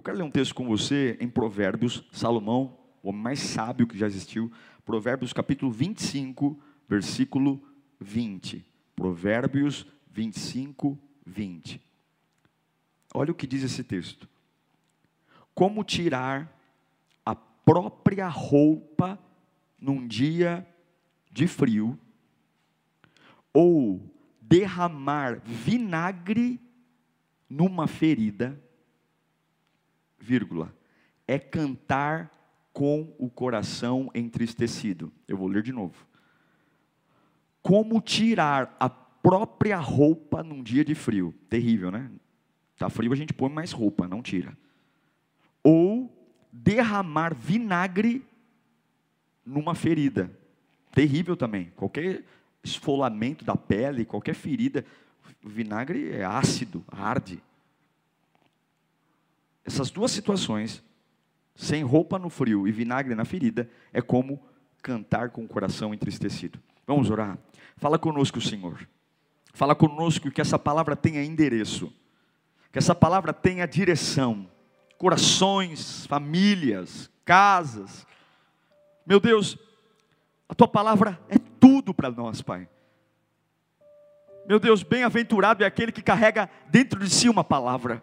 Eu quero ler um texto com você em Provérbios, Salomão, o homem mais sábio que já existiu, Provérbios capítulo 25, versículo 20. Provérbios 25, 20. Olha o que diz esse texto. Como tirar a própria roupa num dia de frio, ou derramar vinagre numa ferida vírgula, é cantar com o coração entristecido. Eu vou ler de novo. Como tirar a própria roupa num dia de frio? Terrível, né? Tá frio, a gente põe mais roupa, não tira. Ou derramar vinagre numa ferida. Terrível também. Qualquer esfolamento da pele, qualquer ferida, vinagre é ácido, arde. Essas duas situações, sem roupa no frio e vinagre na ferida, é como cantar com o coração entristecido. Vamos orar? Fala conosco, Senhor. Fala conosco que essa palavra tenha endereço, que essa palavra tenha direção, corações, famílias, casas. Meu Deus, a tua palavra é tudo para nós, Pai. Meu Deus, bem-aventurado é aquele que carrega dentro de si uma palavra.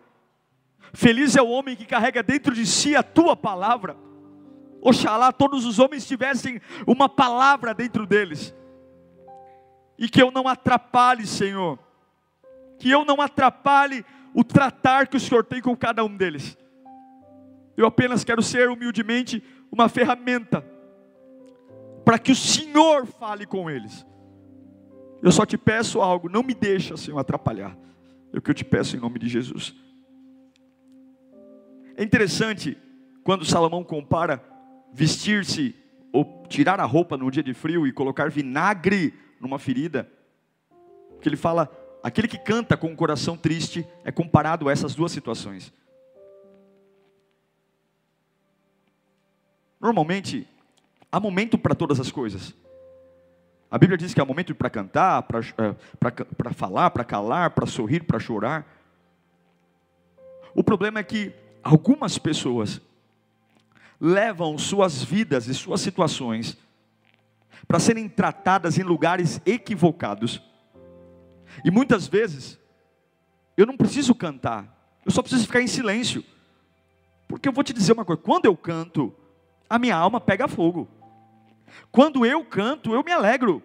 Feliz é o homem que carrega dentro de si a tua palavra. Oxalá todos os homens tivessem uma palavra dentro deles. E que eu não atrapalhe, Senhor. Que eu não atrapalhe o tratar que o Senhor tem com cada um deles. Eu apenas quero ser humildemente uma ferramenta para que o Senhor fale com eles. Eu só te peço algo, não me deixa, Senhor, atrapalhar. É o que eu te peço em nome de Jesus. É interessante quando Salomão compara vestir-se ou tirar a roupa num dia de frio e colocar vinagre numa ferida, que ele fala, aquele que canta com o coração triste é comparado a essas duas situações. Normalmente, há momento para todas as coisas. A Bíblia diz que há momento para cantar, para eh, falar, para calar, para sorrir, para chorar. O problema é que algumas pessoas levam suas vidas e suas situações para serem tratadas em lugares equivocados. E muitas vezes, eu não preciso cantar, eu só preciso ficar em silêncio. Porque eu vou te dizer uma coisa: quando eu canto, a minha alma pega fogo. Quando eu canto, eu me alegro.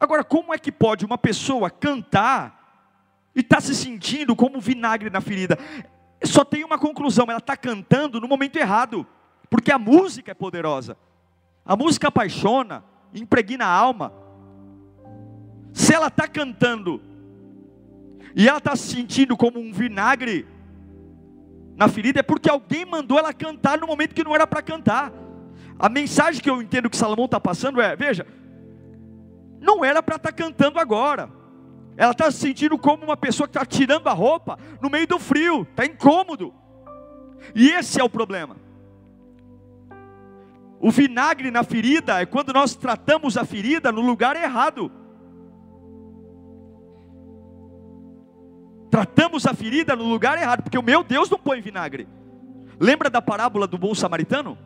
Agora, como é que pode uma pessoa cantar e estar tá se sentindo como vinagre na ferida? Só tem uma conclusão: ela está cantando no momento errado, porque a música é poderosa, a música apaixona, impregna a alma. Se ela está cantando e ela está se sentindo como um vinagre na ferida, é porque alguém mandou ela cantar no momento que não era para cantar. A mensagem que eu entendo que Salomão está passando é: veja, não era para estar tá cantando agora ela está se sentindo como uma pessoa que está tirando a roupa no meio do frio, está incômodo. E esse é o problema. O vinagre na ferida é quando nós tratamos a ferida no lugar errado. Tratamos a ferida no lugar errado, porque o meu Deus não põe vinagre. Lembra da parábola do bom samaritano?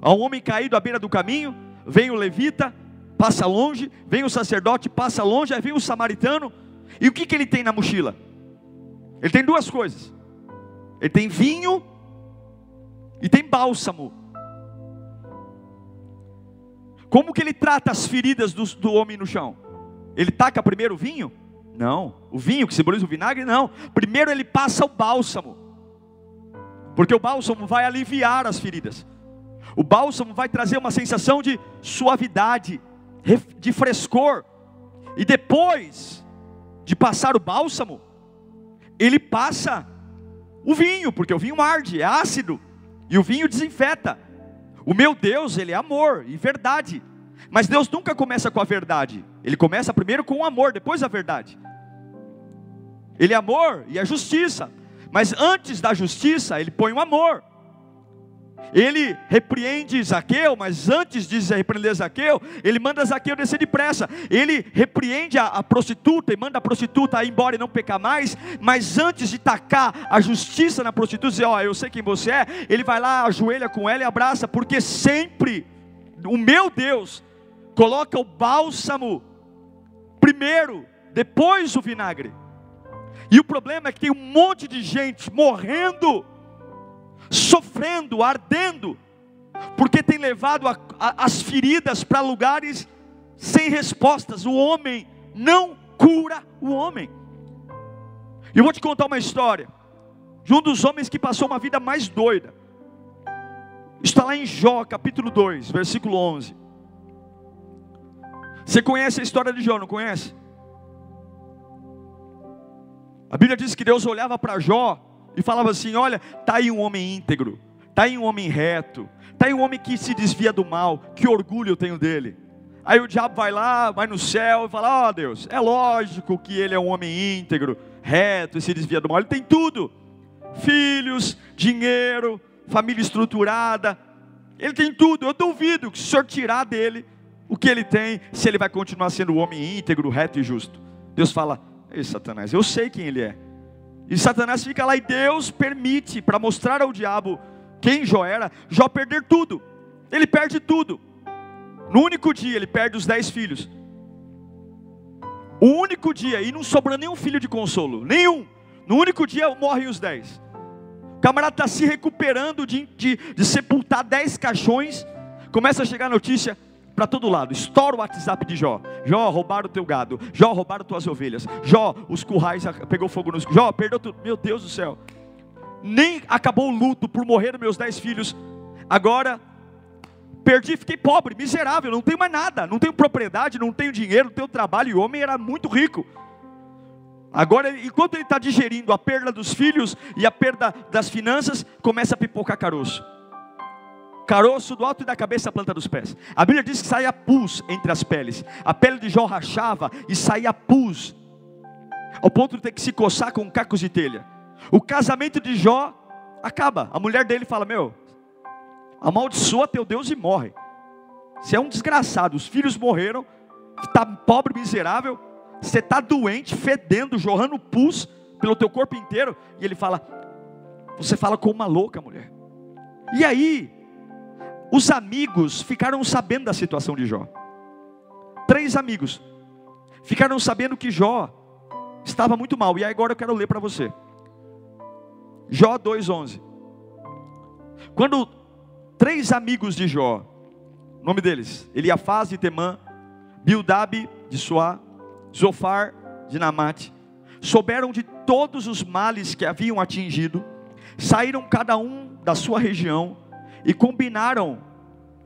Há um homem caído à beira do caminho, vem o levita, passa longe, vem o sacerdote, passa longe, aí vem o samaritano, e o que, que ele tem na mochila? Ele tem duas coisas: ele tem vinho e tem bálsamo. Como que ele trata as feridas do, do homem no chão? Ele taca primeiro o vinho? Não. O vinho que simboliza o vinagre? Não. Primeiro ele passa o bálsamo. Porque o bálsamo vai aliviar as feridas. O bálsamo vai trazer uma sensação de suavidade, de frescor, e depois de passar o bálsamo, ele passa o vinho, porque o vinho arde, é ácido, e o vinho desinfeta. O meu Deus, ele é amor e verdade. Mas Deus nunca começa com a verdade. Ele começa primeiro com o amor, depois a verdade. Ele é amor e é justiça. Mas antes da justiça, ele põe o amor. Ele repreende Zaqueu, mas antes de repreender Zaqueu, ele manda Zaqueu descer depressa. Ele repreende a, a prostituta e manda a prostituta ir embora e não pecar mais. Mas antes de tacar a justiça na prostituta, dizer: Ó, oh, eu sei quem você é, ele vai lá, ajoelha com ela e abraça, porque sempre o meu Deus coloca o bálsamo primeiro, depois o vinagre. E o problema é que tem um monte de gente morrendo, sofrendo, ardendo, porque tem levado a, a, as feridas para lugares sem respostas. O homem não cura o homem. E eu vou te contar uma história de um dos homens que passou uma vida mais doida. Está lá em Jó, capítulo 2, versículo 11. Você conhece a história de Jó, não conhece? A Bíblia diz que Deus olhava para Jó e falava assim: Olha, está aí um homem íntegro, está aí um homem reto, está aí um homem que se desvia do mal, que orgulho eu tenho dele. Aí o diabo vai lá, vai no céu e fala: Ó oh, Deus, é lógico que ele é um homem íntegro, reto e se desvia do mal, ele tem tudo: filhos, dinheiro, família estruturada, ele tem tudo. Eu duvido que se o senhor tirar dele, o que ele tem, se ele vai continuar sendo um homem íntegro, reto e justo. Deus fala: Ei, Satanás, eu sei quem ele é. E Satanás fica lá e Deus permite, para mostrar ao diabo quem Jó era, Jó perder tudo. Ele perde tudo. No único dia ele perde os dez filhos. O único dia, e não sobrou nenhum filho de consolo, nenhum. No único dia morrem os dez. O camarada está se recuperando de, de, de sepultar dez caixões. Começa a chegar a notícia: para todo lado. Estoura o WhatsApp de Jó. Jó, roubaram o teu gado. Jó, roubaram tuas ovelhas. Jó, os currais pegou fogo nos. Jó, perdeu tudo. Meu Deus do céu. Nem acabou o luto por morrer meus dez filhos. Agora perdi, fiquei pobre, miserável, não tenho mais nada, não tenho propriedade, não tenho dinheiro, não tenho trabalho, e o homem era muito rico. Agora, enquanto ele está digerindo a perda dos filhos e a perda das finanças, começa a pipocar caroço caroço do alto da cabeça à planta dos pés. A Bíblia diz que saía pus entre as peles. A pele de Jó rachava e saía pus, ao ponto de ter que se coçar com cacos de telha. O casamento de Jó acaba. A mulher dele fala: Meu, amaldiçoa teu Deus e morre. Você é um desgraçado. Os filhos morreram, está pobre, miserável. Você está doente, fedendo, jorrando pus pelo teu corpo inteiro. E ele fala: Você fala como uma louca, mulher. E aí, os amigos ficaram sabendo da situação de Jó. Três amigos ficaram sabendo que Jó estava muito mal. E agora eu quero ler para você. Jó 2:11. Quando três amigos de Jó, nome deles, Eliafaz de Temã, Bildab de Suá, Zofar de Namate, souberam de todos os males que haviam atingido, saíram cada um da sua região e combinaram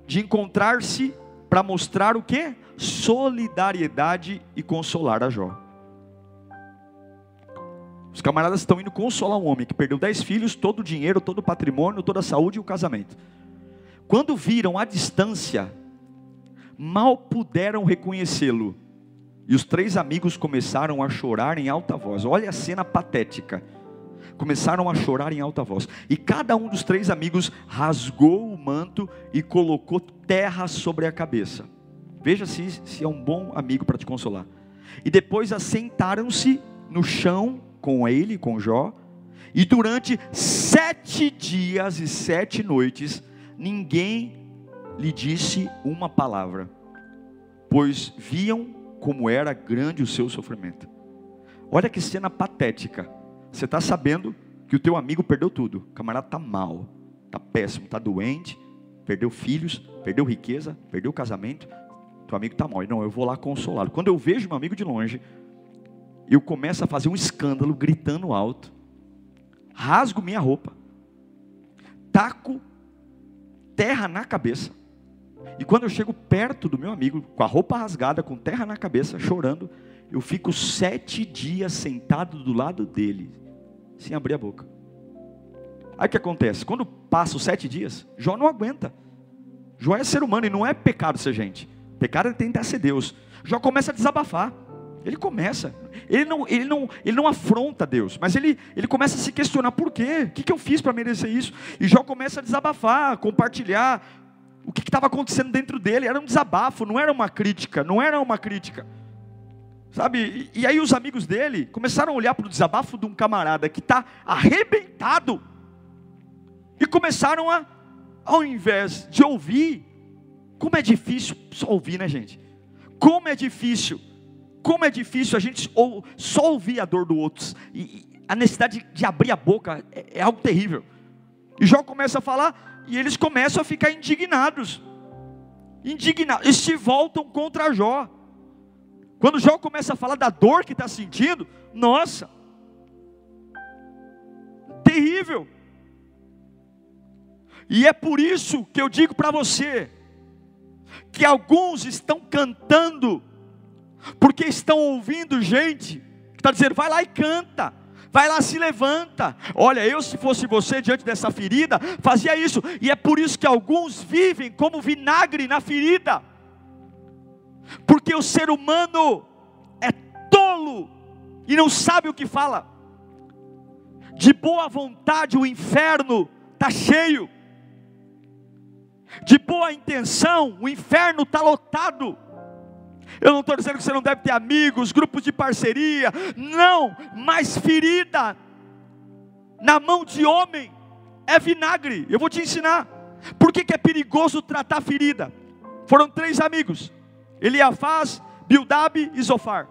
de encontrar-se para mostrar o que? Solidariedade e consolar a Jó. Os camaradas estão indo consolar um homem que perdeu dez filhos, todo o dinheiro, todo o patrimônio, toda a saúde e o casamento. Quando viram a distância, mal puderam reconhecê-lo. E os três amigos começaram a chorar em alta voz. Olha a cena patética começaram a chorar em alta voz. E cada um dos três amigos rasgou o manto e colocou terra sobre a cabeça. Veja se, se é um bom amigo para te consolar. E depois assentaram-se no chão com ele, com Jó, e durante sete dias e sete noites, ninguém lhe disse uma palavra, pois viam como era grande o seu sofrimento. Olha que cena patética. Você está sabendo que o teu amigo perdeu tudo. O camarada está mal, está péssimo, está doente, perdeu filhos, perdeu riqueza, perdeu casamento. Teu amigo está mal. Não, eu vou lá consolá-lo. Quando eu vejo meu amigo de longe, eu começo a fazer um escândalo, gritando alto, rasgo minha roupa, taco terra na cabeça. E quando eu chego perto do meu amigo, com a roupa rasgada, com terra na cabeça, chorando, eu fico sete dias sentado do lado dele, sem abrir a boca. Aí o que acontece? Quando passa os sete dias, Jó não aguenta. Jó é ser humano e não é pecado ser gente. Pecado é tentar ser Deus. Jó começa a desabafar. Ele começa. Ele não, ele não, ele não afronta Deus, mas ele, ele começa a se questionar por quê? O que, que eu fiz para merecer isso? E Jó começa a desabafar, compartilhar o que estava acontecendo dentro dele. Era um desabafo, não era uma crítica, não era uma crítica. Sabe? E, aí os amigos dele começaram a olhar para o desabafo de um camarada que está arrebentado e começaram a, ao invés de ouvir, como é difícil só ouvir, né, gente? Como é difícil, como é difícil a gente ou, só ouvir a dor do outro. E, e a necessidade de, de, abrir a boca é, é algo terrível. E Jó começa a falar e eles começam a ficar indignados. Indignados, e se voltam contra Jó. Quando Jó começa a falar da dor que está sentindo, nossa, terrível. E é por isso que eu digo para você, que alguns estão cantando, porque estão ouvindo gente que está dizendo, vai lá e canta, vai lá se levanta. Olha, eu se fosse você diante dessa ferida, fazia isso, e é por isso que alguns vivem como vinagre na ferida, porque o ser humano é tolo e não sabe o que fala. De boa vontade o inferno está cheio de boa intenção, o inferno está lotado. Eu não estou dizendo que você não deve ter amigos, grupos de parceria, não, mas ferida na mão de homem é vinagre. Eu vou te ensinar. Por que, que é perigoso tratar ferida? Foram três amigos: Eliafaz, Bildab e Zofar.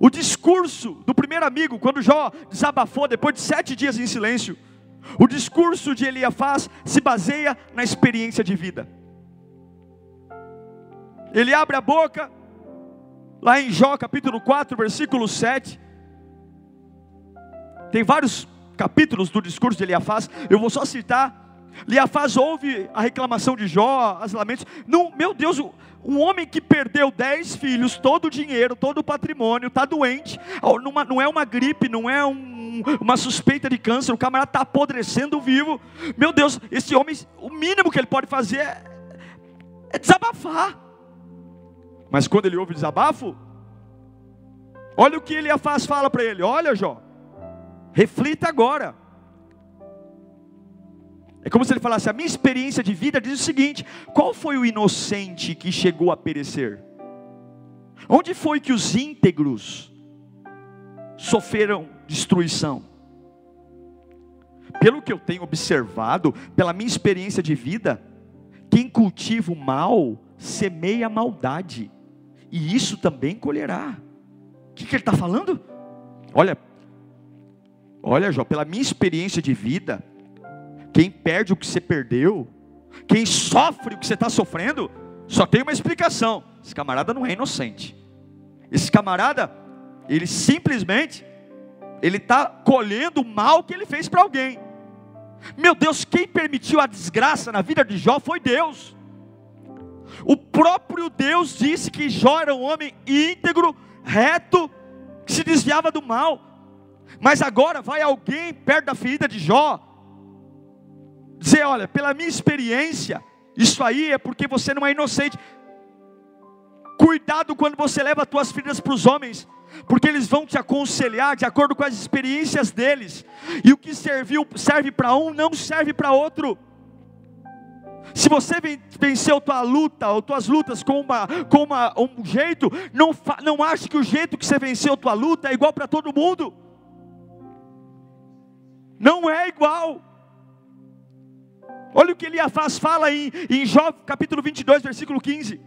O discurso do primeiro amigo, quando Jó desabafou, depois de sete dias em silêncio, o discurso de Eliafaz se baseia na experiência de vida. Ele abre a boca, lá em Jó capítulo 4, versículo 7. Tem vários capítulos do discurso de Eliafaz, eu vou só citar. Eliafaz ouve a reclamação de Jó, as lamentos. Não, meu Deus, um homem que perdeu dez filhos, todo o dinheiro, todo o patrimônio, está doente. Não é uma gripe, não é um uma suspeita de câncer, o camarada está apodrecendo vivo. Meu Deus, esse homem, o mínimo que ele pode fazer é, é desabafar. Mas quando ele ouve o desabafo, olha o que ele faz, fala para ele: Olha, Jó, reflita agora. É como se ele falasse: A minha experiência de vida diz o seguinte: qual foi o inocente que chegou a perecer? Onde foi que os íntegros sofreram destruição. Pelo que eu tenho observado, pela minha experiência de vida, quem cultiva o mal semeia a maldade, e isso também colherá. O que, que ele está falando? Olha, olha, Jó, pela minha experiência de vida, quem perde o que você perdeu, quem sofre o que você está sofrendo, só tem uma explicação: esse camarada não é inocente. Esse camarada, ele simplesmente ele está colhendo o mal que ele fez para alguém. Meu Deus, quem permitiu a desgraça na vida de Jó foi Deus. O próprio Deus disse que Jó era um homem íntegro, reto, que se desviava do mal. Mas agora vai alguém perto da ferida de Jó dizer: Olha, pela minha experiência, isso aí é porque você não é inocente. Cuidado quando você leva as tuas feridas para os homens, porque eles vão te aconselhar de acordo com as experiências deles, e o que serviu serve para um não serve para outro. Se você venceu tua luta ou tuas lutas com, uma, com uma, um jeito, não, não ache que o jeito que você venceu tua luta é igual para todo mundo. Não é igual. Olha o que Eliafaz fala em, em Jó capítulo 22, versículo 15.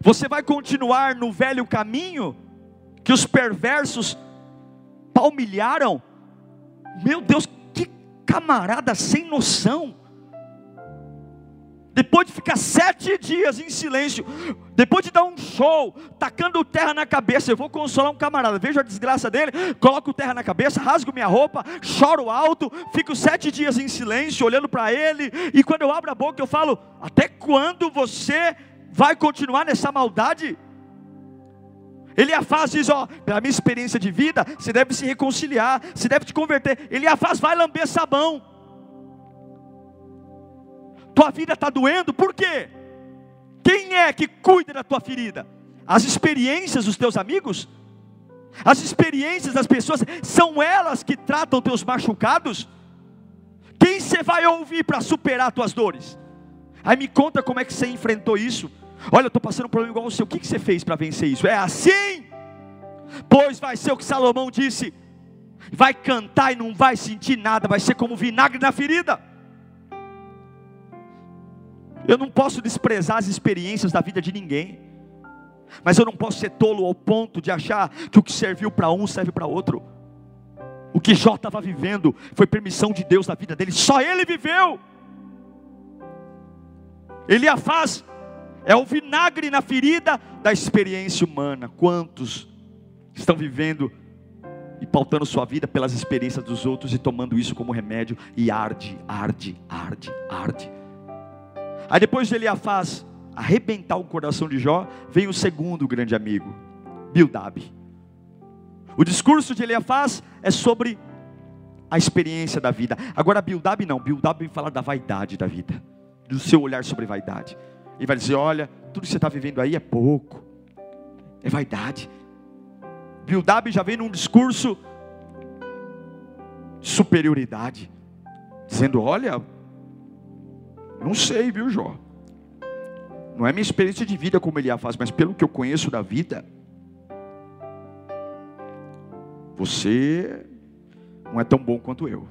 Você vai continuar no velho caminho que os perversos palmilharam? Meu Deus, que camarada sem noção. Depois de ficar sete dias em silêncio, depois de dar um show, tacando terra na cabeça, eu vou consolar um camarada, vejo a desgraça dele, coloco terra na cabeça, rasgo minha roupa, choro alto, fico sete dias em silêncio, olhando para ele, e quando eu abro a boca, eu falo: Até quando você vai continuar nessa maldade? Eliafaz diz: Ó, pela minha experiência de vida, você deve se reconciliar, você deve te converter. Eliafaz vai lamber sabão. Tua vida está doendo, por quê? Quem é que cuida da tua ferida? As experiências dos teus amigos? As experiências das pessoas são elas que tratam teus machucados? Quem você vai ouvir para superar tuas dores? Aí me conta como é que você enfrentou isso. Olha, eu estou passando um problema igual o seu. O que, que você fez para vencer isso? É assim? Pois vai ser o que Salomão disse: vai cantar e não vai sentir nada, vai ser como vinagre na ferida. Eu não posso desprezar as experiências da vida de ninguém, mas eu não posso ser tolo ao ponto de achar que o que serviu para um serve para outro. O que Jó estava vivendo foi permissão de Deus na vida dele, só ele viveu. Ele a faz, é o vinagre na ferida da experiência humana. Quantos estão vivendo e pautando sua vida pelas experiências dos outros e tomando isso como remédio e arde, arde, arde, arde. Aí depois de Eliafaz arrebentar o coração de Jó, vem o segundo grande amigo, Bildab. O discurso de Eliafaz é sobre a experiência da vida. Agora Bildab não, Bildab vem falar da vaidade da vida, do seu olhar sobre vaidade. Ele vai dizer: olha, tudo que você está vivendo aí é pouco, é vaidade. Bildab já vem num discurso de superioridade, dizendo: olha, não sei, viu, Jó? Não é minha experiência de vida como ele a faz, mas pelo que eu conheço da vida, você não é tão bom quanto eu.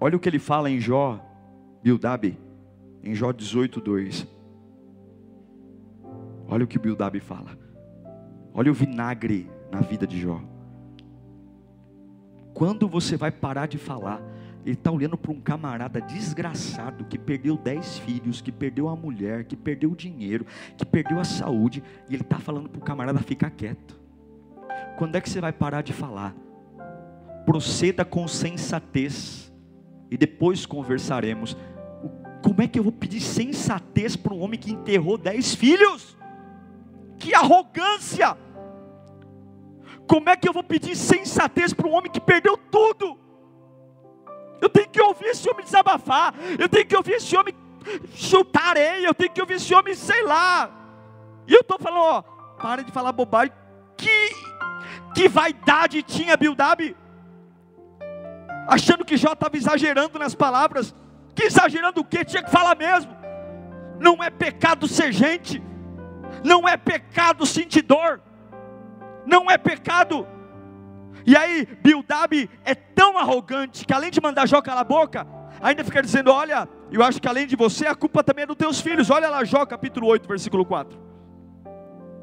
Olha o que ele fala em Jó, Bildab, em Jó 18, 2. Olha o que Bildab fala. Olha o vinagre na vida de Jó. Quando você vai parar de falar, ele está olhando para um camarada desgraçado que perdeu dez filhos, que perdeu a mulher, que perdeu o dinheiro, que perdeu a saúde, e ele está falando para o camarada ficar quieto. Quando é que você vai parar de falar? Proceda com sensatez, e depois conversaremos. Como é que eu vou pedir sensatez para um homem que enterrou dez filhos? Que arrogância! Como é que eu vou pedir sensatez para um homem que perdeu tudo? Eu tenho que ouvir esse homem desabafar. Eu tenho que ouvir esse homem chutar areia. Eu tenho que ouvir esse homem, sei lá. E eu estou falando, ó, para de falar bobagem. Que, que vaidade tinha Bildab? Achando que Jó estava exagerando nas palavras. Que exagerando o quê? Tinha que falar mesmo. Não é pecado ser gente. Não é pecado sentir dor. Não é pecado e aí, Bildab é tão arrogante que além de mandar Jó calar a boca, ainda fica dizendo: Olha, eu acho que além de você, a culpa também é dos teus filhos. Olha lá, Jó capítulo 8, versículo 4.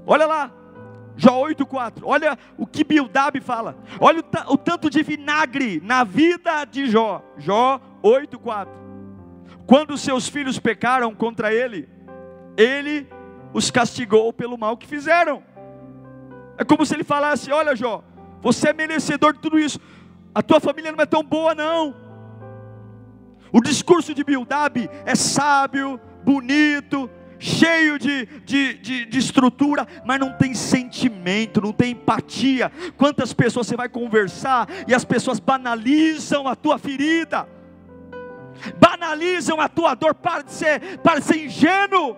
Olha lá, Jó 8, 4. Olha o que Bildab fala. Olha o, o tanto de vinagre na vida de Jó. Jó 8, 4. Quando seus filhos pecaram contra ele, ele os castigou pelo mal que fizeram. É como se ele falasse: Olha, Jó, você é merecedor de tudo isso. A tua família não é tão boa, não. O discurso de Bildab é sábio, bonito, cheio de, de, de, de, estrutura, mas não tem sentimento, não tem empatia. Quantas pessoas você vai conversar e as pessoas banalizam a tua ferida, banalizam a tua dor. Para de ser, para de ser ingênuo,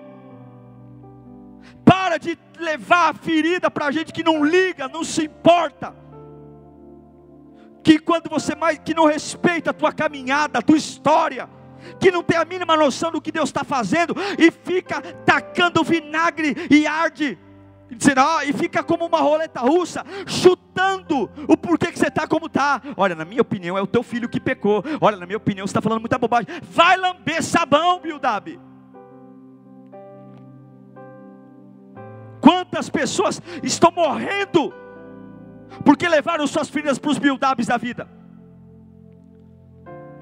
para de levar a ferida para gente que não liga, não se importa que quando você mais que não respeita a tua caminhada, a tua história, que não tem a mínima noção do que Deus está fazendo e fica tacando vinagre e arde, dizendo, ó, e fica como uma roleta russa, chutando o porquê que você está como está. Olha, na minha opinião, é o teu filho que pecou. Olha, na minha opinião, você está falando muita bobagem. Vai lamber sabão, Bildab. Quantas pessoas estão morrendo porque levaram suas filhas para os build-ups da vida.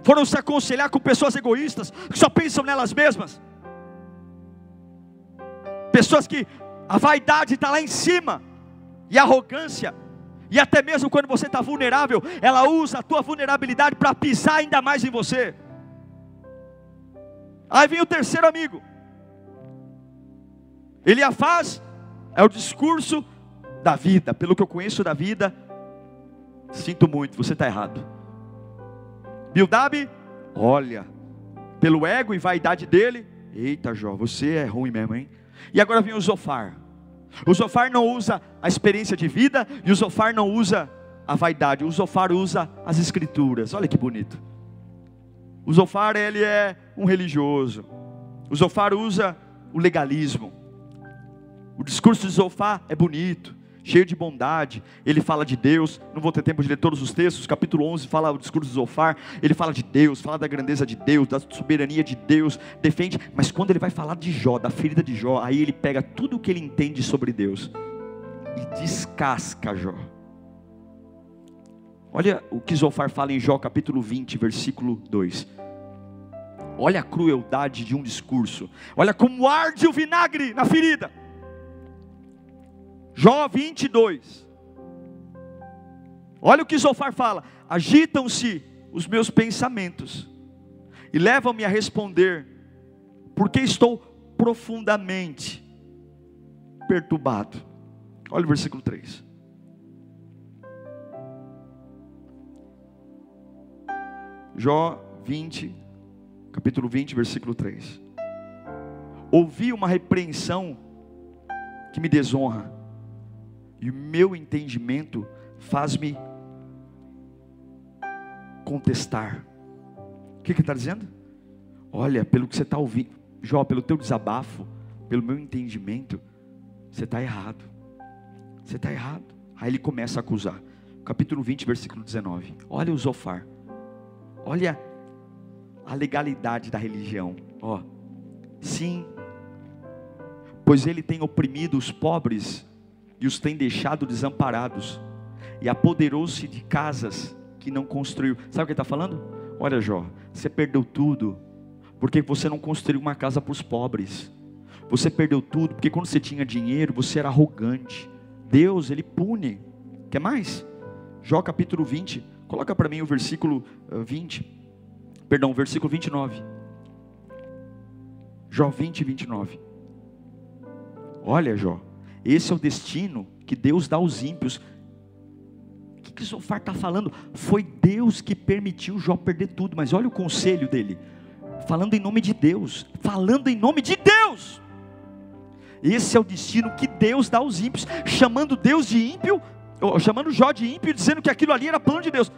Foram se aconselhar com pessoas egoístas, que só pensam nelas mesmas. Pessoas que a vaidade está lá em cima, e a arrogância, e até mesmo quando você está vulnerável, ela usa a tua vulnerabilidade para pisar ainda mais em você. Aí vem o terceiro amigo. Eliafaz é o discurso da vida. Pelo que eu conheço da vida, sinto muito, você está errado. Bildab, olha, pelo ego e vaidade dele, eita Jó, você é ruim mesmo, hein? E agora vem o Zofar. O Zofar não usa a experiência de vida e o Zofar não usa a vaidade. O Zofar usa as escrituras. Olha que bonito. O Zofar ele é um religioso. O Zofar usa o legalismo. O discurso de Zofar é bonito cheio de bondade, ele fala de Deus, não vou ter tempo de ler todos os textos, capítulo 11 fala o discurso de Zofar, ele fala de Deus, fala da grandeza de Deus, da soberania de Deus, defende, mas quando ele vai falar de Jó, da ferida de Jó, aí ele pega tudo o que ele entende sobre Deus e descasca Jó. Olha o que Zofar fala em Jó capítulo 20, versículo 2. Olha a crueldade de um discurso. Olha como arde o vinagre na ferida. Jó 22. Olha o que Zofar fala: agitam-se os meus pensamentos e levam-me a responder, porque estou profundamente perturbado. Olha o versículo 3. Jó 20, capítulo 20, versículo 3. Ouvi uma repreensão que me desonra e o meu entendimento faz-me contestar. O que, ele está dizendo? Olha, pelo que você está ouvindo, Jó, pelo teu desabafo, pelo meu entendimento, você está errado. Você está errado. Aí ele começa a acusar. Capítulo 20, versículo 19. Olha o Zofar. Olha a legalidade da religião. Ó, sim, pois ele tem oprimido os pobres e os tem deixado desamparados, e apoderou-se de casas que não construiu. Sabe o que ele está falando? Olha, Jó, você perdeu tudo, porque você não construiu uma casa para os pobres. Você perdeu tudo, porque quando você tinha dinheiro, você era arrogante. Deus, Ele pune. Quer mais? Jó capítulo 20, coloca para mim o versículo 20, eh, perdão, versículo 29. Jó 20, 29. Olha, Jó, esse é o destino que Deus dá aos ímpios. O que, que Zofar está falando? Foi Deus que permitiu Jó perder tudo, mas olha o conselho dele, falando em nome de Deus, falando em nome de Deus. Esse é o destino que Deus dá aos ímpios, chamando Deus de ímpio, chamando Jó de ímpio, dizendo que aquilo ali era plano de Deus,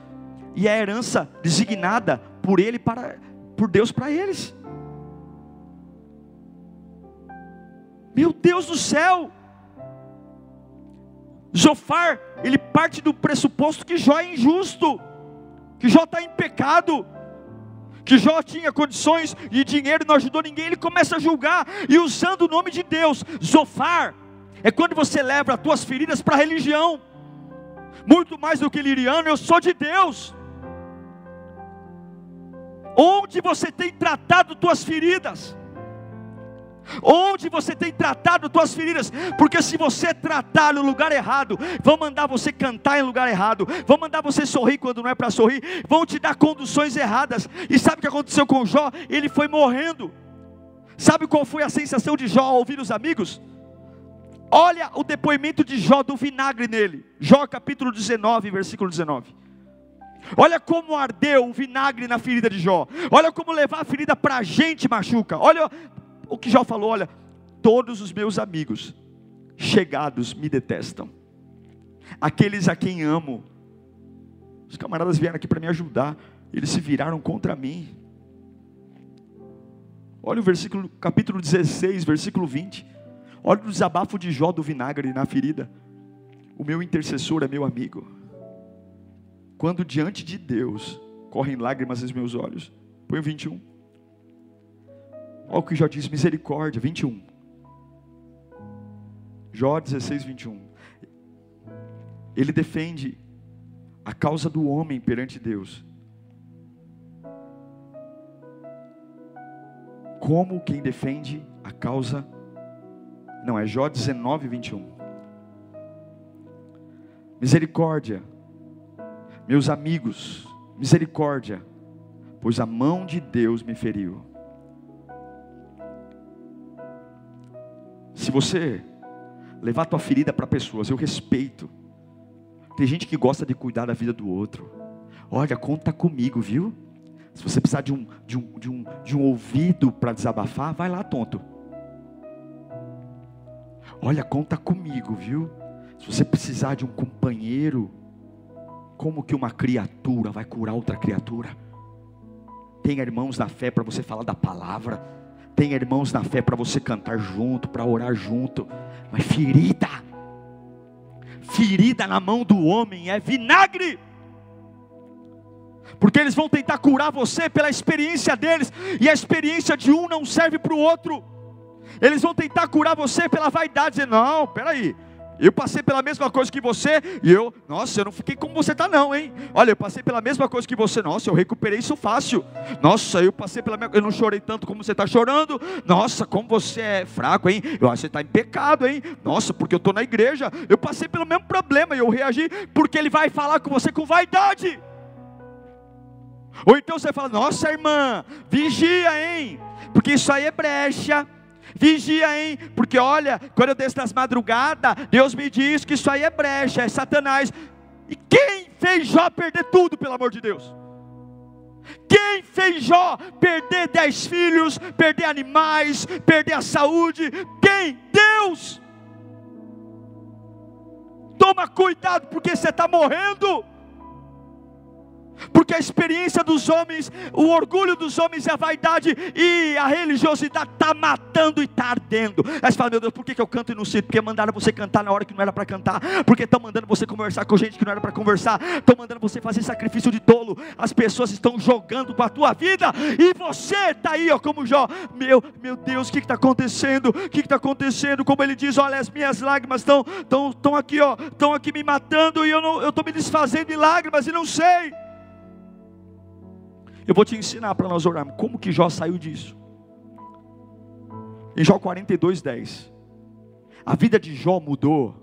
e é a herança designada por ele para, por Deus para eles. Meu Deus do céu! Jofar, ele parte do pressuposto que Jó é injusto, que Jó está em pecado, que Jó tinha condições e dinheiro não ajudou ninguém, ele começa a julgar e usando o nome de Deus. Zofar é quando você leva as tuas feridas para a religião, muito mais do que liriano, eu sou de Deus. Onde você tem tratado tuas feridas? Onde você tem tratado tuas feridas? Porque se você tratar no lugar errado, vão mandar você cantar em lugar errado, vão mandar você sorrir quando não é para sorrir, vão te dar conduções erradas. E sabe o que aconteceu com Jó? Ele foi morrendo. Sabe qual foi a sensação de Jó ao ouvir os amigos? Olha o depoimento de Jó do vinagre nele. Jó capítulo 19, versículo 19. Olha como ardeu o vinagre na ferida de Jó. Olha como levar a ferida para a gente machuca. Olha o que Jó falou: olha, todos os meus amigos chegados me detestam, aqueles a quem amo, os camaradas vieram aqui para me ajudar, eles se viraram contra mim. Olha o versículo, capítulo 16, versículo 20. Olha o desabafo de Jó do vinagre na ferida. O meu intercessor é meu amigo. Quando diante de Deus correm lágrimas nos meus olhos. Põe o 21. Olha o que Jó diz, misericórdia, 21. Jó 16, 21. Ele defende a causa do homem perante Deus. Como quem defende a causa. Não, é Jó 19, 21. Misericórdia, meus amigos, misericórdia, pois a mão de Deus me feriu. Se você levar tua ferida para pessoas, eu respeito. Tem gente que gosta de cuidar da vida do outro. Olha, conta comigo, viu? Se você precisar de um, de um, de um, de um ouvido para desabafar, vai lá, tonto. Olha, conta comigo, viu? Se você precisar de um companheiro, como que uma criatura vai curar outra criatura? Tenha irmãos na fé para você falar da palavra. Tenha irmãos na fé para você cantar junto, para orar junto. Mas ferida, ferida na mão do homem é vinagre. Porque eles vão tentar curar você pela experiência deles, e a experiência de um não serve para o outro. Eles vão tentar curar você pela vaidade, dizer, não, peraí, eu passei pela mesma coisa que você, e eu, nossa, eu não fiquei como você está, não, hein? Olha, eu passei pela mesma coisa que você, nossa, eu recuperei isso fácil. Nossa, eu passei pela mesma, eu não chorei tanto como você está chorando. Nossa, como você é fraco, hein? Eu acho que você está em pecado, hein? Nossa, porque eu estou na igreja, eu passei pelo mesmo problema e eu reagi, porque ele vai falar com você com vaidade. Ou então você fala, nossa irmã, vigia, hein? Porque isso aí é brecha Vigia, hein? Porque olha, quando eu desço nas madrugadas, Deus me diz que isso aí é brecha, é Satanás. E quem fez Jó perder tudo, pelo amor de Deus? Quem fez Jó perder dez filhos, perder animais, perder a saúde? Quem? Deus! Toma cuidado, porque você está morrendo porque a experiência dos homens, o orgulho dos homens e a vaidade e a religiosidade está matando e está ardendo. Aí você fala, meu Deus, por que, que eu canto e não sinto? Porque mandaram você cantar na hora que não era para cantar, porque estão mandando você conversar com gente que não era para conversar, estão mandando você fazer sacrifício de tolo, as pessoas estão jogando com a tua vida, e você está aí, ó, como Jó, meu, meu Deus, o que está acontecendo? O que está acontecendo? Como ele diz, olha, as minhas lágrimas estão tão, tão aqui, ó, estão aqui me matando, e eu estou me desfazendo de lágrimas e não sei. Eu vou te ensinar para nós orarmos como que Jó saiu disso. Em Jó 42, 10. A vida de Jó mudou.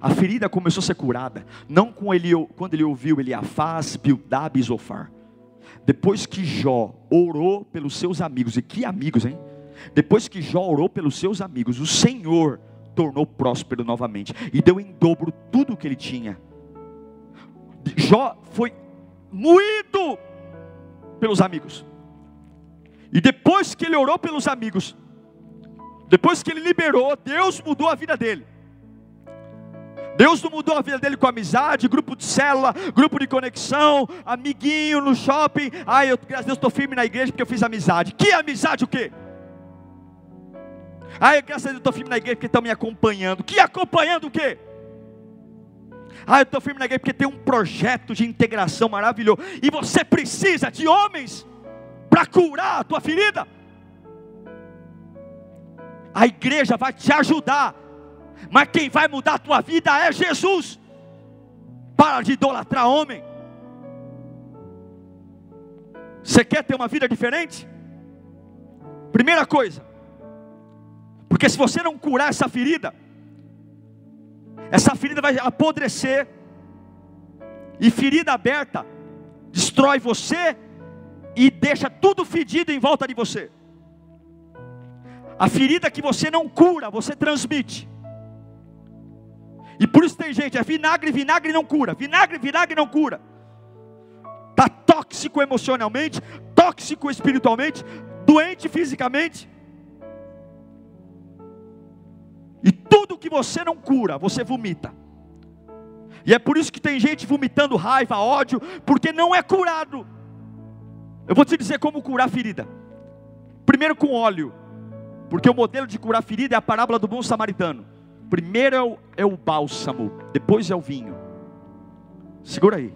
A ferida começou a ser curada. Não com ele, quando ele ouviu Eliafaz, Bildab e Zofar. Depois que Jó orou pelos seus amigos, e que amigos, hein? Depois que Jó orou pelos seus amigos, o Senhor tornou próspero novamente e deu em dobro tudo o que ele tinha. Jó foi moído pelos amigos. E depois que ele orou pelos amigos, depois que ele liberou, Deus mudou a vida dele. Deus não mudou a vida dele com amizade, grupo de célula, grupo de conexão, amiguinho no shopping. Ai, eu, graças a Deus, estou firme na igreja porque eu fiz amizade. Que amizade o quê? Ai, graças a Deus, estou firme na igreja porque estão me acompanhando. Que acompanhando o quê? Ah, eu estou firme na igreja porque tem um projeto de integração maravilhoso. E você precisa de homens para curar a tua ferida. A igreja vai te ajudar. Mas quem vai mudar a tua vida é Jesus. Para de idolatrar homem. Você quer ter uma vida diferente? Primeira coisa. Porque se você não curar essa ferida, essa ferida vai apodrecer, e ferida aberta destrói você e deixa tudo fedido em volta de você. A ferida que você não cura, você transmite. E por isso tem gente, é vinagre, vinagre não cura, vinagre, vinagre não cura. Está tóxico emocionalmente, tóxico espiritualmente, doente fisicamente. E tudo que você não cura, você vomita. E é por isso que tem gente vomitando raiva, ódio, porque não é curado. Eu vou te dizer como curar ferida. Primeiro com óleo, porque o modelo de curar ferida é a parábola do bom samaritano. Primeiro é o, é o bálsamo, depois é o vinho. Segura aí.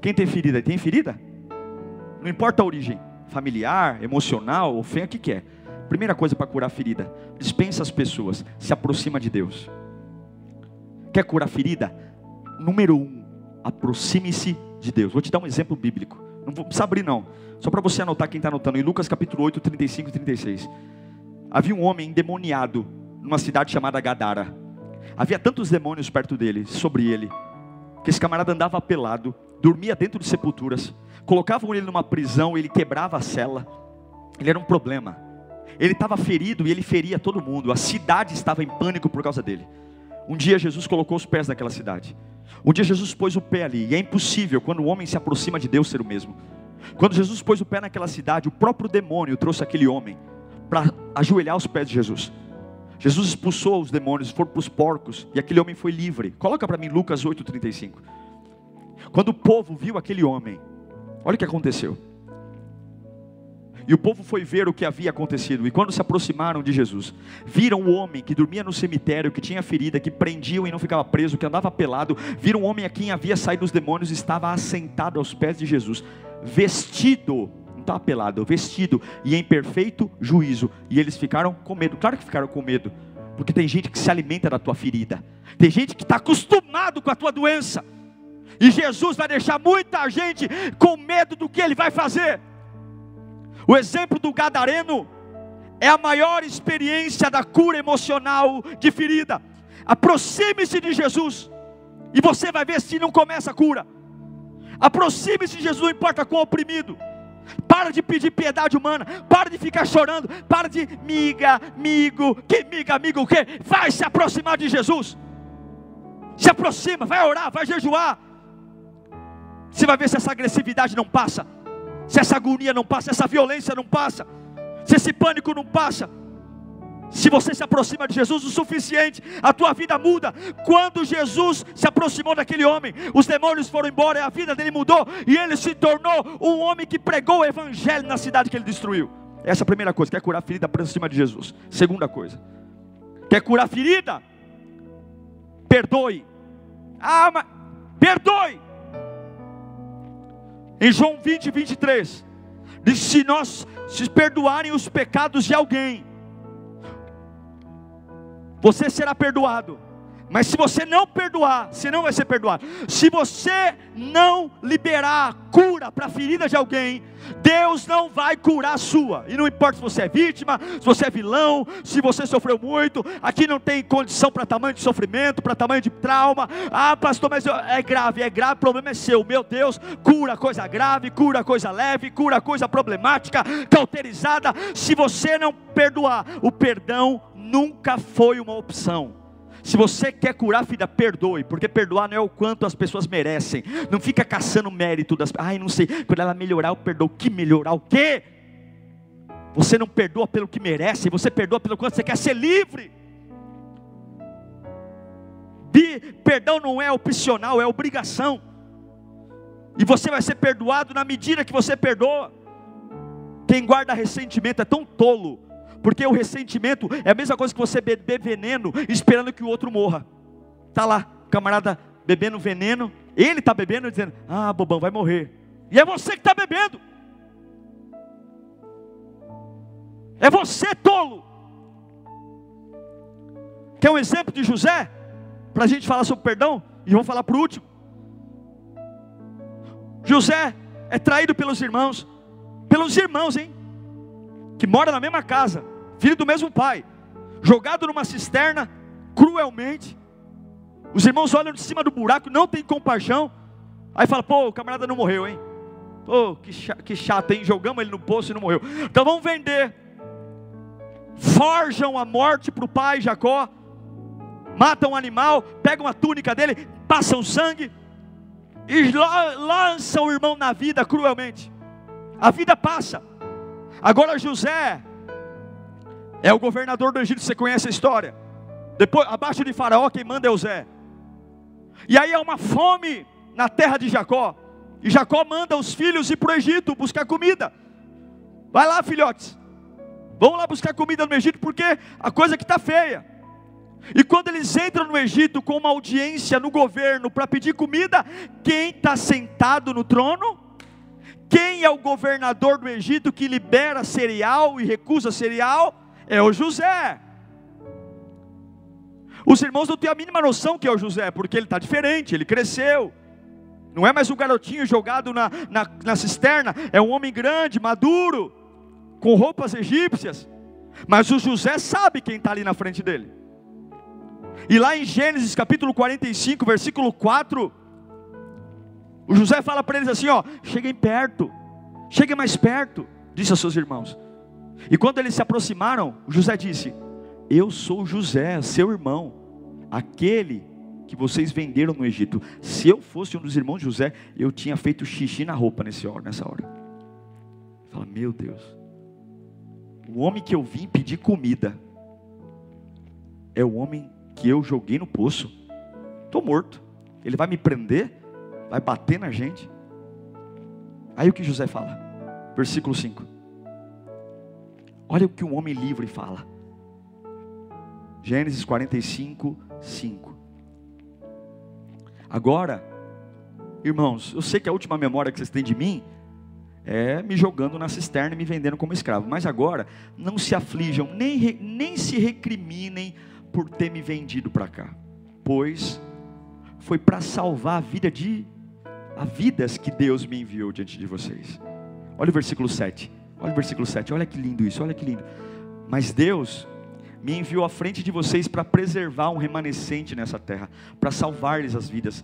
Quem tem ferida? Tem ferida? Não importa a origem, familiar, emocional, ofensa, o que quer. É. Primeira coisa para curar ferida: dispensa as pessoas, se aproxima de Deus. Quer curar ferida? Número um, aproxime-se de Deus. Vou te dar um exemplo bíblico. Não vou precisar abrir, não. Só para você anotar quem está anotando. Em Lucas capítulo 8, 35 e 36. Havia um homem endemoniado numa cidade chamada Gadara. Havia tantos demônios perto dele, sobre ele, que esse camarada andava pelado, dormia dentro de sepulturas, colocavam ele numa prisão, ele quebrava a cela. Ele era um problema. Ele estava ferido e ele feria todo mundo. A cidade estava em pânico por causa dele. Um dia Jesus colocou os pés naquela cidade. Um dia Jesus pôs o pé ali. E é impossível quando o homem se aproxima de Deus ser o mesmo. Quando Jesus pôs o pé naquela cidade, o próprio demônio trouxe aquele homem para ajoelhar aos pés de Jesus. Jesus expulsou os demônios, foram para os porcos e aquele homem foi livre. Coloca para mim Lucas 8,35. Quando o povo viu aquele homem, olha o que aconteceu. E o povo foi ver o que havia acontecido. E quando se aproximaram de Jesus, viram o homem que dormia no cemitério, que tinha ferida, que prendiam e não ficava preso, que andava pelado. Viram o homem a quem havia saído os demônios, estava assentado aos pés de Jesus, vestido, não estava pelado, vestido e em perfeito juízo. E eles ficaram com medo. Claro que ficaram com medo, porque tem gente que se alimenta da tua ferida, tem gente que está acostumado com a tua doença. E Jesus vai deixar muita gente com medo do que ele vai fazer. O exemplo do gadareno é a maior experiência da cura emocional de ferida. Aproxime-se de Jesus e você vai ver se não começa a cura. Aproxime-se de Jesus, não importa quão oprimido. Para de pedir piedade humana, para de ficar chorando, para de miga, amigo, que miga, amigo o quê? Vai se aproximar de Jesus. Se aproxima, vai orar, vai jejuar. Você vai ver se essa agressividade não passa se essa agonia não passa, se essa violência não passa, se esse pânico não passa, se você se aproxima de Jesus o suficiente, a tua vida muda. Quando Jesus se aproximou daquele homem, os demônios foram embora e a vida dele mudou, e ele se tornou um homem que pregou o evangelho na cidade que ele destruiu. Essa é a primeira coisa, quer curar a ferida, aproxima de Jesus. Segunda coisa, quer curar a ferida? Perdoe. Ah, mas perdoe. Em João 20, 23, diz: se nós se perdoarem os pecados de alguém, você será perdoado. Mas se você não perdoar, você não vai ser perdoado. Se você não liberar cura para a ferida de alguém, Deus não vai curar a sua. E não importa se você é vítima, se você é vilão, se você sofreu muito, aqui não tem condição para tamanho de sofrimento, para tamanho de trauma. Ah, pastor, mas é grave, é grave, o problema é seu. Meu Deus, cura coisa grave, cura coisa leve, cura coisa problemática, cauterizada. Se você não perdoar, o perdão nunca foi uma opção. Se você quer curar, filha, perdoe, porque perdoar não é o quanto as pessoas merecem. Não fica caçando mérito das Ai, não sei, quando ela melhorar, eu perdoo. Que melhorar o quê? Você não perdoa pelo que merece, você perdoa pelo quanto você quer ser livre. Perdão não é opcional, é obrigação. E você vai ser perdoado na medida que você perdoa. Quem guarda ressentimento é tão tolo porque o ressentimento é a mesma coisa que você beber veneno esperando que o outro morra. Tá lá, camarada bebendo veneno, ele está bebendo e dizendo: "Ah, bobão, vai morrer". E é você que está bebendo. É você tolo. Quer um exemplo de José? Para a gente falar sobre perdão? E vamos falar por último. José é traído pelos irmãos. Pelos irmãos, hein? Que mora na mesma casa, filho do mesmo pai, jogado numa cisterna cruelmente. Os irmãos olham de cima do buraco, não tem compaixão. Aí fala: pô, o camarada não morreu, hein? Pô, que que chato, hein? Jogamos ele no poço e não morreu. Então vamos vender. Forjam a morte para o pai Jacó. Matam um animal, pegam a túnica dele, passam sangue e lançam o irmão na vida cruelmente. A vida passa. Agora José é o governador do Egito, você conhece a história. Depois, abaixo de Faraó, quem manda é o Zé. E aí há uma fome na terra de Jacó. E Jacó manda os filhos ir para o Egito buscar comida. Vai lá, filhotes. Vamos lá buscar comida no Egito, porque a coisa que está feia. E quando eles entram no Egito com uma audiência no governo para pedir comida, quem está sentado no trono? Quem é o governador do Egito que libera cereal e recusa cereal? É o José. Os irmãos não têm a mínima noção que é o José, porque ele está diferente, ele cresceu. Não é mais um garotinho jogado na, na, na cisterna, é um homem grande, maduro, com roupas egípcias. Mas o José sabe quem está ali na frente dele. E lá em Gênesis capítulo 45, versículo 4, o José fala para eles assim: ó, cheguem perto, cheguem mais perto, disse aos seus irmãos. E quando eles se aproximaram, José disse: Eu sou José, seu irmão, aquele que vocês venderam no Egito. Se eu fosse um dos irmãos de José, eu tinha feito xixi na roupa nesse hora, nessa hora. Fala, meu Deus, o homem que eu vim pedir comida é o homem que eu joguei no poço. Estou morto. Ele vai me prender, vai bater na gente. Aí o que José fala? Versículo 5. Olha o que um homem livre fala. Gênesis 45, 5. Agora, irmãos, eu sei que a última memória que vocês têm de mim é me jogando na cisterna e me vendendo como escravo. Mas agora, não se aflijam, nem, nem se recriminem por ter me vendido para cá. Pois foi para salvar a vida de a vidas que Deus me enviou diante de vocês. Olha o versículo 7. Olha o versículo 7. Olha que lindo isso, olha que lindo. Mas Deus me enviou à frente de vocês para preservar um remanescente nessa terra, para salvar-lhes as vidas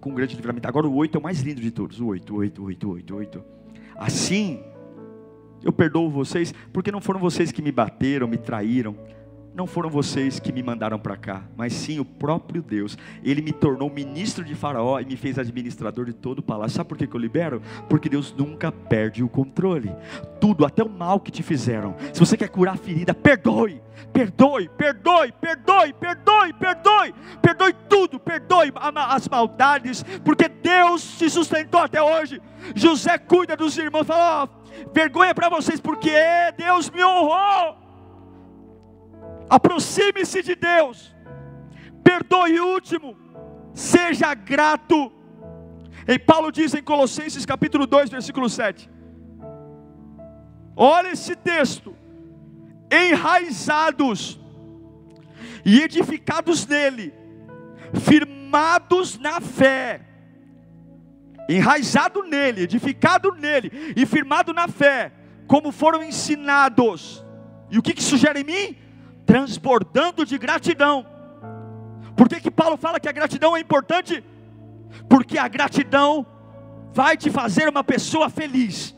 com grande livramento. Agora o 8 é o mais lindo de todos. O 8, 8, 8, 8, 8. Assim, eu perdoo vocês, porque não foram vocês que me bateram, me traíram, não foram vocês que me mandaram para cá, mas sim o próprio Deus. Ele me tornou ministro de Faraó e me fez administrador de todo o palácio. Sabe por que, eu libero? Porque Deus nunca perde o controle. Tudo, até o mal que te fizeram. Se você quer curar a ferida, perdoe, perdoe, perdoe, perdoe, perdoe, perdoe, perdoe tudo, perdoe as maldades, porque Deus te sustentou até hoje. José cuida dos irmãos, fala: vergonha para vocês, porque Deus me honrou. Aproxime-se de Deus. Perdoe o último. Seja grato. E Paulo diz em Colossenses capítulo 2, versículo 7. Olha esse texto. Enraizados e edificados nele, firmados na fé. Enraizado nele, edificado nele e firmado na fé, como foram ensinados. E o que, que isso gera em mim? Transbordando de gratidão. Por que, que Paulo fala que a gratidão é importante? Porque a gratidão vai te fazer uma pessoa feliz.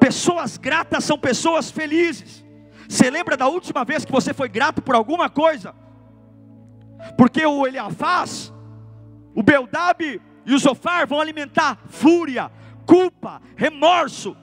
Pessoas gratas são pessoas felizes. Você lembra da última vez que você foi grato por alguma coisa? Porque o Eliafaz, o Beldab e o Zofar vão alimentar fúria, culpa, remorso,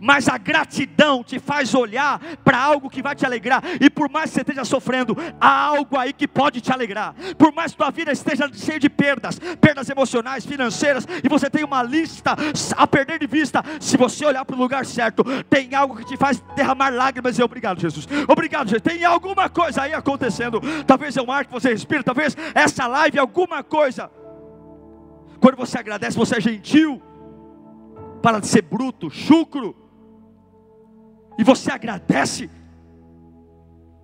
mas a gratidão te faz olhar para algo que vai te alegrar. E por mais que você esteja sofrendo, há algo aí que pode te alegrar. Por mais que tua vida esteja cheia de perdas, perdas emocionais, financeiras, e você tem uma lista a perder de vista, se você olhar para o lugar certo, tem algo que te faz derramar lágrimas e obrigado, Jesus. Obrigado, Jesus. Tem alguma coisa aí acontecendo. Talvez é um ar que você respira, talvez essa live é alguma coisa. Quando você agradece, você é gentil para de ser bruto, chucro, e você agradece,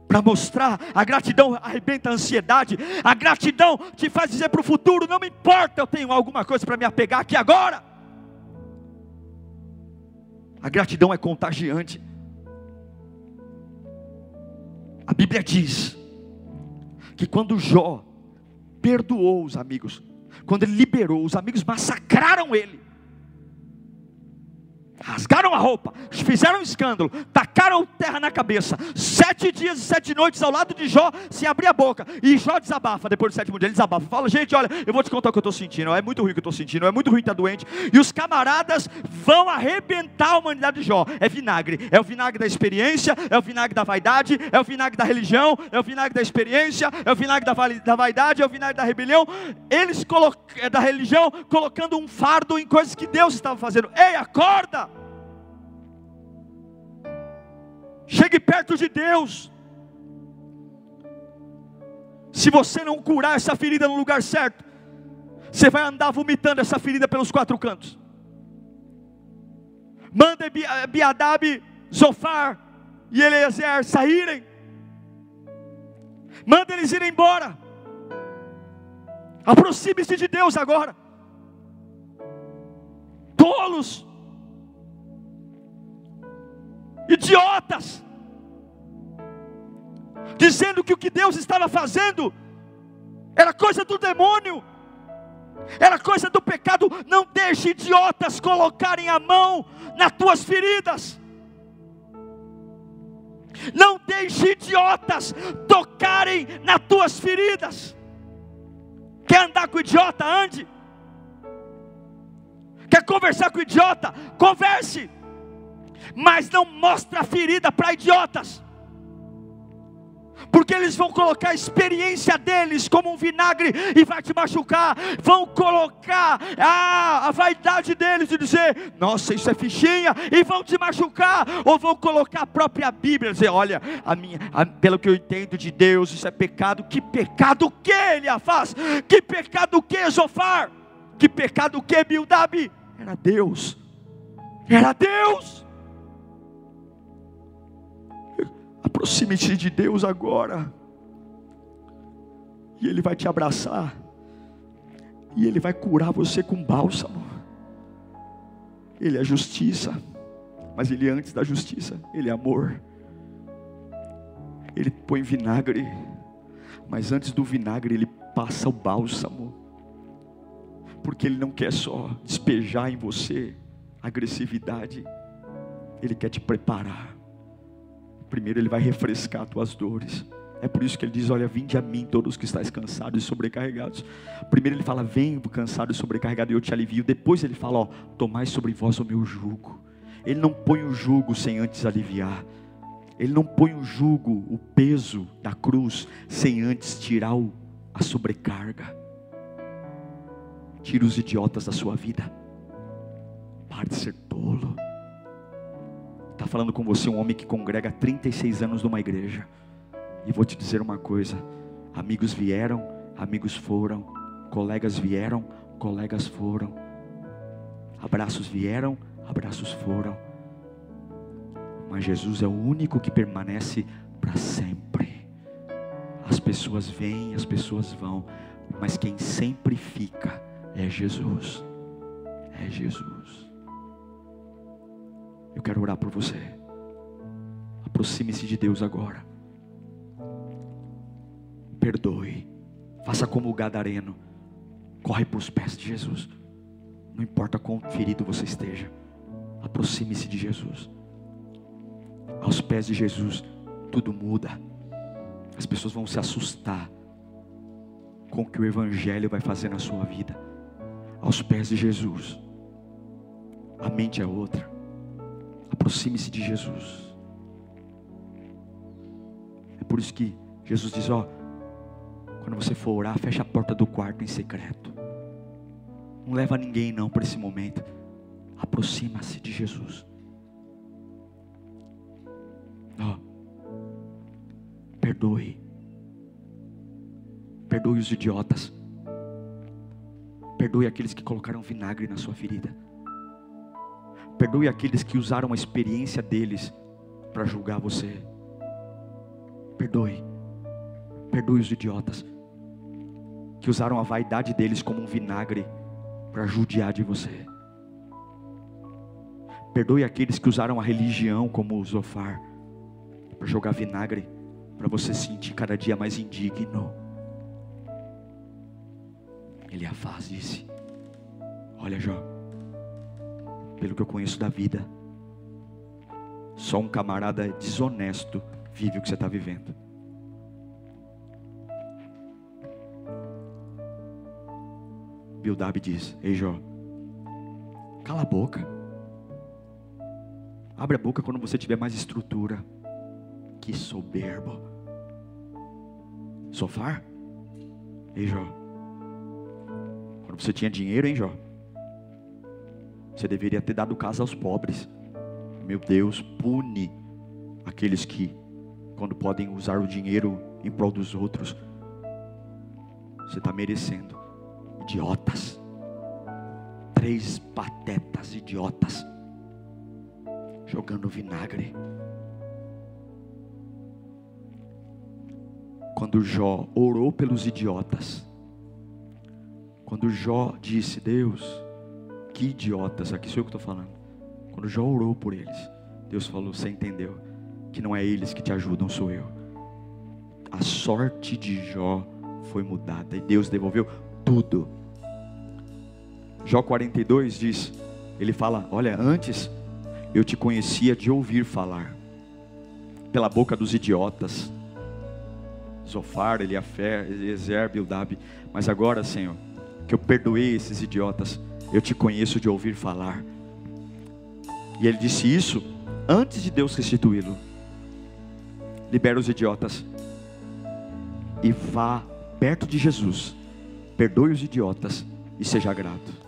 para mostrar, a gratidão arrebenta a ansiedade, a gratidão te faz dizer para o futuro: não me importa, eu tenho alguma coisa para me apegar aqui agora. A gratidão é contagiante. A Bíblia diz que quando Jó perdoou os amigos, quando ele liberou, os amigos massacraram ele rasgaram a roupa, fizeram um escândalo, tacaram terra na cabeça, sete dias e sete noites ao lado de Jó, sem abrir a boca, e Jó desabafa, depois do sétimo dia ele desabafa, fala, gente, olha, eu vou te contar o que eu estou sentindo, é muito ruim o que eu estou sentindo, é muito ruim estar doente, e os camaradas vão arrebentar a humanidade de Jó, é vinagre, é o vinagre da experiência, é o vinagre da vaidade, é o vinagre da religião, é o vinagre da experiência, é o vinagre da, da vaidade, é o vinagre da rebelião, eles é da religião, colocando um fardo em coisas que Deus estava fazendo, ei, acorda! Chegue perto de Deus. Se você não curar essa ferida no lugar certo, você vai andar vomitando essa ferida pelos quatro cantos. Manda Biadab, Zofar e Eliezer saírem. Manda eles irem embora. Aproxime-se de Deus agora. Tolos idiotas, dizendo que o que Deus estava fazendo era coisa do demônio, era coisa do pecado. Não deixe idiotas colocarem a mão nas tuas feridas. Não deixe idiotas tocarem nas tuas feridas. Quer andar com idiota? Ande. Quer conversar com idiota? Converse. Mas não mostre a ferida para idiotas porque eles vão colocar a experiência deles como um vinagre e vai te machucar. Vão colocar a, a vaidade deles e dizer: Nossa, isso é fichinha, e vão te machucar. Ou vão colocar a própria Bíblia e dizer: Olha, a minha, a, pelo que eu entendo de Deus, isso é pecado. Que pecado que ele faz? Que pecado que Zofar? Que pecado que Bildab? Era Deus. Era Deus. Aproxime-se de Deus agora. E Ele vai te abraçar. E Ele vai curar você com bálsamo. Ele é justiça. Mas Ele é antes da justiça. Ele é amor. Ele põe vinagre. Mas antes do vinagre, Ele passa o bálsamo. Porque Ele não quer só despejar em você agressividade. Ele quer te preparar Primeiro ele vai refrescar tuas dores. É por isso que ele diz: Olha, vinde a mim, todos que estáis cansados e sobrecarregados. Primeiro ele fala: Vem cansado e sobrecarregado, e eu te alivio. Depois ele fala: Ó, tomai sobre vós o meu jugo. Ele não põe o jugo sem antes aliviar. Ele não põe o jugo, o peso da cruz, sem antes tirar o, a sobrecarga. Tira os idiotas da sua vida. Pare de ser tolo. Está falando com você um homem que congrega 36 anos numa igreja. E vou te dizer uma coisa: amigos vieram, amigos foram, colegas vieram, colegas foram, abraços vieram, abraços foram. Mas Jesus é o único que permanece para sempre. As pessoas vêm, as pessoas vão, mas quem sempre fica é Jesus. É Jesus. Eu quero orar por você. Aproxime-se de Deus agora. Perdoe. Faça como o gadareno. Corre para os pés de Jesus. Não importa quão ferido você esteja. Aproxime-se de Jesus. Aos pés de Jesus, tudo muda. As pessoas vão se assustar com o que o Evangelho vai fazer na sua vida. Aos pés de Jesus, a mente é outra Aproxime-se de Jesus. É por isso que Jesus diz: Ó, quando você for orar, fecha a porta do quarto em secreto. Não leva ninguém não para esse momento. Aproxima-se de Jesus. Ó, perdoe. Perdoe os idiotas. Perdoe aqueles que colocaram vinagre na sua ferida. Perdoe aqueles que usaram a experiência deles para julgar você. Perdoe. Perdoe os idiotas que usaram a vaidade deles como um vinagre para judiar de você. Perdoe aqueles que usaram a religião como o Zofar para jogar vinagre para você sentir cada dia mais indigno. Ele a faz, disse. Olha, Jó pelo que eu conheço da vida. Só um camarada desonesto vive o que você está vivendo. Bildab diz: Ei Jó, cala a boca. Abre a boca quando você tiver mais estrutura. Que soberbo. Sofar? Ei Jó. Quando você tinha dinheiro, hein Jó? Você deveria ter dado casa aos pobres. Meu Deus, pune aqueles que, quando podem usar o dinheiro em prol dos outros, você está merecendo. Idiotas. Três patetas idiotas. Jogando vinagre. Quando Jó orou pelos idiotas. Quando Jó disse: Deus, que idiotas, aqui sou eu que estou falando. Quando Jó orou por eles, Deus falou: Você entendeu? Que não é eles que te ajudam, sou eu. A sorte de Jó foi mudada e Deus devolveu tudo. Jó 42 diz: Ele fala: Olha, antes eu te conhecia de ouvir falar, pela boca dos idiotas. Zofar, Eliafé, Eliezer, Bildab. Mas agora, Senhor, que eu perdoei esses idiotas, eu te conheço de ouvir falar. E ele disse isso antes de Deus restituí-lo. Libera os idiotas e vá perto de Jesus. Perdoe os idiotas e seja grato.